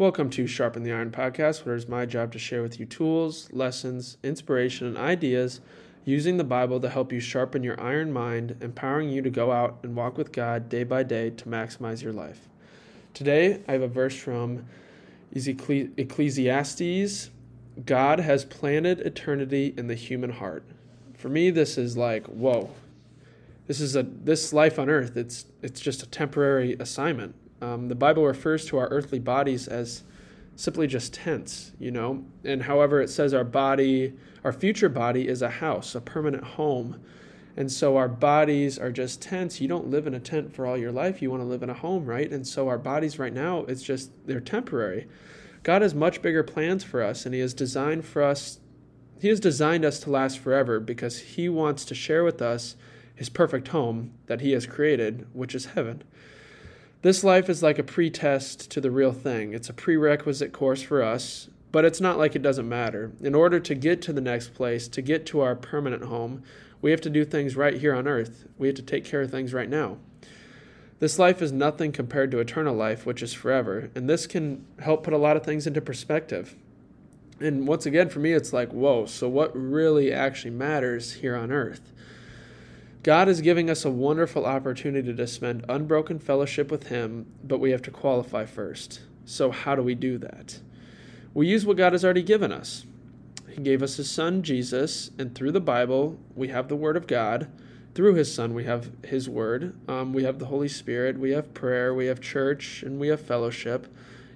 Welcome to Sharpen the Iron podcast, where it is my job to share with you tools, lessons, inspiration, and ideas using the Bible to help you sharpen your iron mind, empowering you to go out and walk with God day by day to maximize your life. Today, I have a verse from Ecclesiastes God has planted eternity in the human heart. For me, this is like, whoa. This is a this life on earth. It's it's just a temporary assignment. Um, the Bible refers to our earthly bodies as simply just tents, you know. And however, it says our body, our future body is a house, a permanent home. And so our bodies are just tents. You don't live in a tent for all your life. You want to live in a home, right? And so our bodies right now, it's just, they're temporary. God has much bigger plans for us, and He has designed for us, He has designed us to last forever because He wants to share with us His perfect home that He has created, which is heaven. This life is like a pretest to the real thing. It's a prerequisite course for us, but it's not like it doesn't matter. In order to get to the next place, to get to our permanent home, we have to do things right here on earth. We have to take care of things right now. This life is nothing compared to eternal life, which is forever, and this can help put a lot of things into perspective. And once again, for me, it's like, whoa, so what really actually matters here on earth? God is giving us a wonderful opportunity to spend unbroken fellowship with Him, but we have to qualify first. So, how do we do that? We use what God has already given us. He gave us His Son, Jesus, and through the Bible, we have the Word of God. Through His Son, we have His Word. Um, we have the Holy Spirit. We have prayer. We have church, and we have fellowship.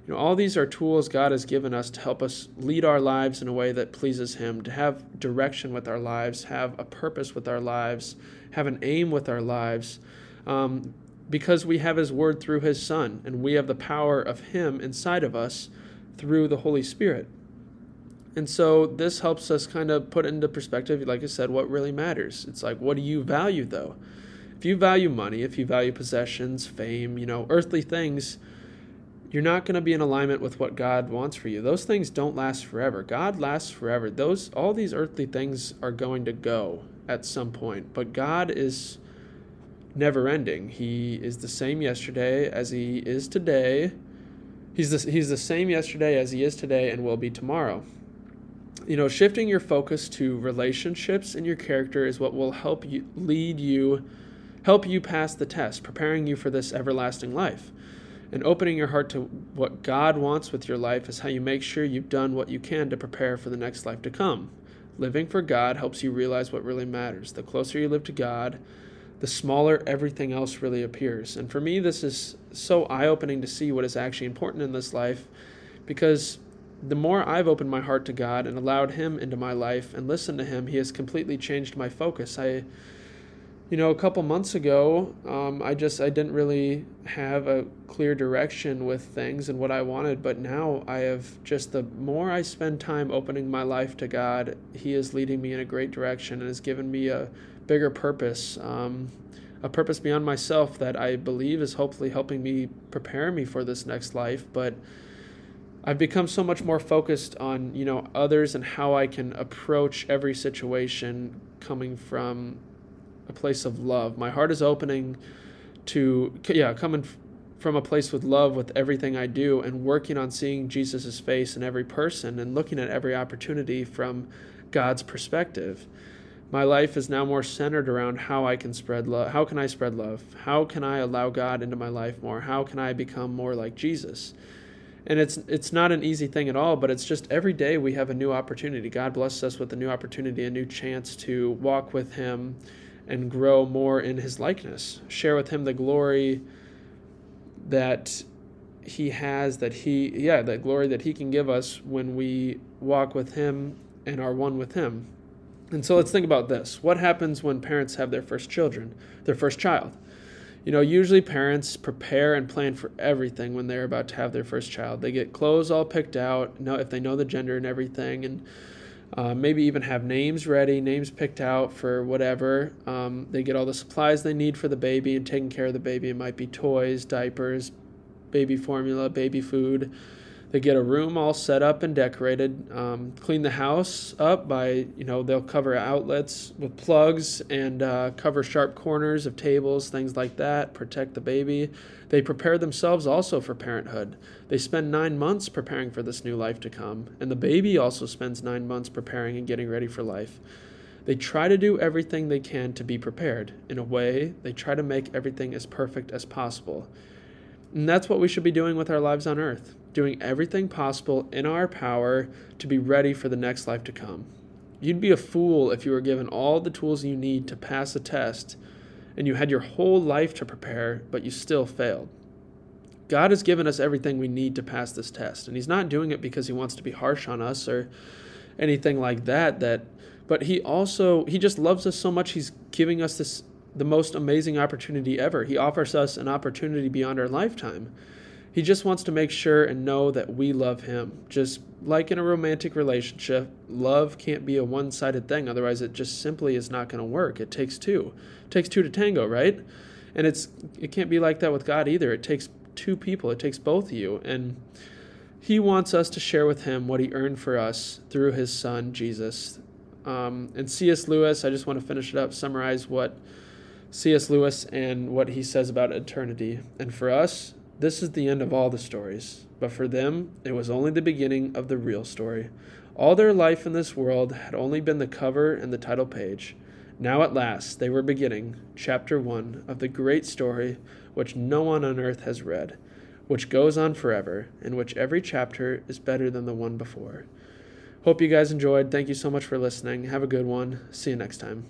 You know, all these are tools God has given us to help us lead our lives in a way that pleases Him, to have direction with our lives, have a purpose with our lives, have an aim with our lives, um, because we have His Word through His Son, and we have the power of Him inside of us through the Holy Spirit. And so this helps us kind of put into perspective, like I said, what really matters. It's like, what do you value, though? If you value money, if you value possessions, fame, you know, earthly things, you're not going to be in alignment with what God wants for you. Those things don't last forever. God lasts forever. Those all these earthly things are going to go at some point, but God is never ending. He is the same yesterday as he is today. He's the, he's the same yesterday as he is today and will be tomorrow. You know, shifting your focus to relationships and your character is what will help you lead you help you pass the test, preparing you for this everlasting life. And opening your heart to what God wants with your life is how you make sure you've done what you can to prepare for the next life to come. Living for God helps you realize what really matters. The closer you live to God, the smaller everything else really appears. And for me, this is so eye opening to see what is actually important in this life because the more I've opened my heart to God and allowed Him into my life and listened to Him, He has completely changed my focus. I you know, a couple months ago, um, I just I didn't really have a clear direction with things and what I wanted. But now I have just the more I spend time opening my life to God, He is leading me in a great direction and has given me a bigger purpose, um, a purpose beyond myself that I believe is hopefully helping me prepare me for this next life. But I've become so much more focused on you know others and how I can approach every situation coming from a place of love. My heart is opening to, yeah, coming from a place with love with everything I do and working on seeing Jesus' face in every person and looking at every opportunity from God's perspective. My life is now more centered around how I can spread love. How can I spread love? How can I allow God into my life more? How can I become more like Jesus? And it's it's not an easy thing at all, but it's just every day we have a new opportunity. God blesses us with a new opportunity, a new chance to walk with him and grow more in his likeness. Share with him the glory that he has, that he, yeah, that glory that he can give us when we walk with him and are one with him. And so let's think about this. What happens when parents have their first children, their first child? You know, usually parents prepare and plan for everything when they're about to have their first child. They get clothes all picked out, know if they know the gender and everything, and uh, maybe even have names ready, names picked out for whatever. Um, they get all the supplies they need for the baby and taking care of the baby. It might be toys, diapers, baby formula, baby food. They get a room all set up and decorated. Um, clean the house up by, you know, they'll cover outlets with plugs and uh, cover sharp corners of tables, things like that, protect the baby. They prepare themselves also for parenthood. They spend nine months preparing for this new life to come, and the baby also spends nine months preparing and getting ready for life. They try to do everything they can to be prepared. In a way, they try to make everything as perfect as possible. And that's what we should be doing with our lives on earth, doing everything possible in our power to be ready for the next life to come. You'd be a fool if you were given all the tools you need to pass a test and you had your whole life to prepare, but you still failed. God has given us everything we need to pass this test, and He's not doing it because He wants to be harsh on us or anything like that. That, but He also He just loves us so much. He's giving us this the most amazing opportunity ever. He offers us an opportunity beyond our lifetime. He just wants to make sure and know that we love him. Just like in a romantic relationship, love can't be a one sided thing. Otherwise, it just simply is not going to work. It takes two. It takes two to tango, right? And it's it can't be like that with God either. It takes two people. It takes both of you. And he wants us to share with him what he earned for us through his son, Jesus. Um, and C.S. Lewis, I just want to finish it up, summarize what C.S. Lewis and what he says about eternity. And for us, this is the end of all the stories, but for them, it was only the beginning of the real story. All their life in this world had only been the cover and the title page. Now, at last, they were beginning chapter one of the great story which no one on earth has read, which goes on forever, in which every chapter is better than the one before. Hope you guys enjoyed. Thank you so much for listening. Have a good one. See you next time.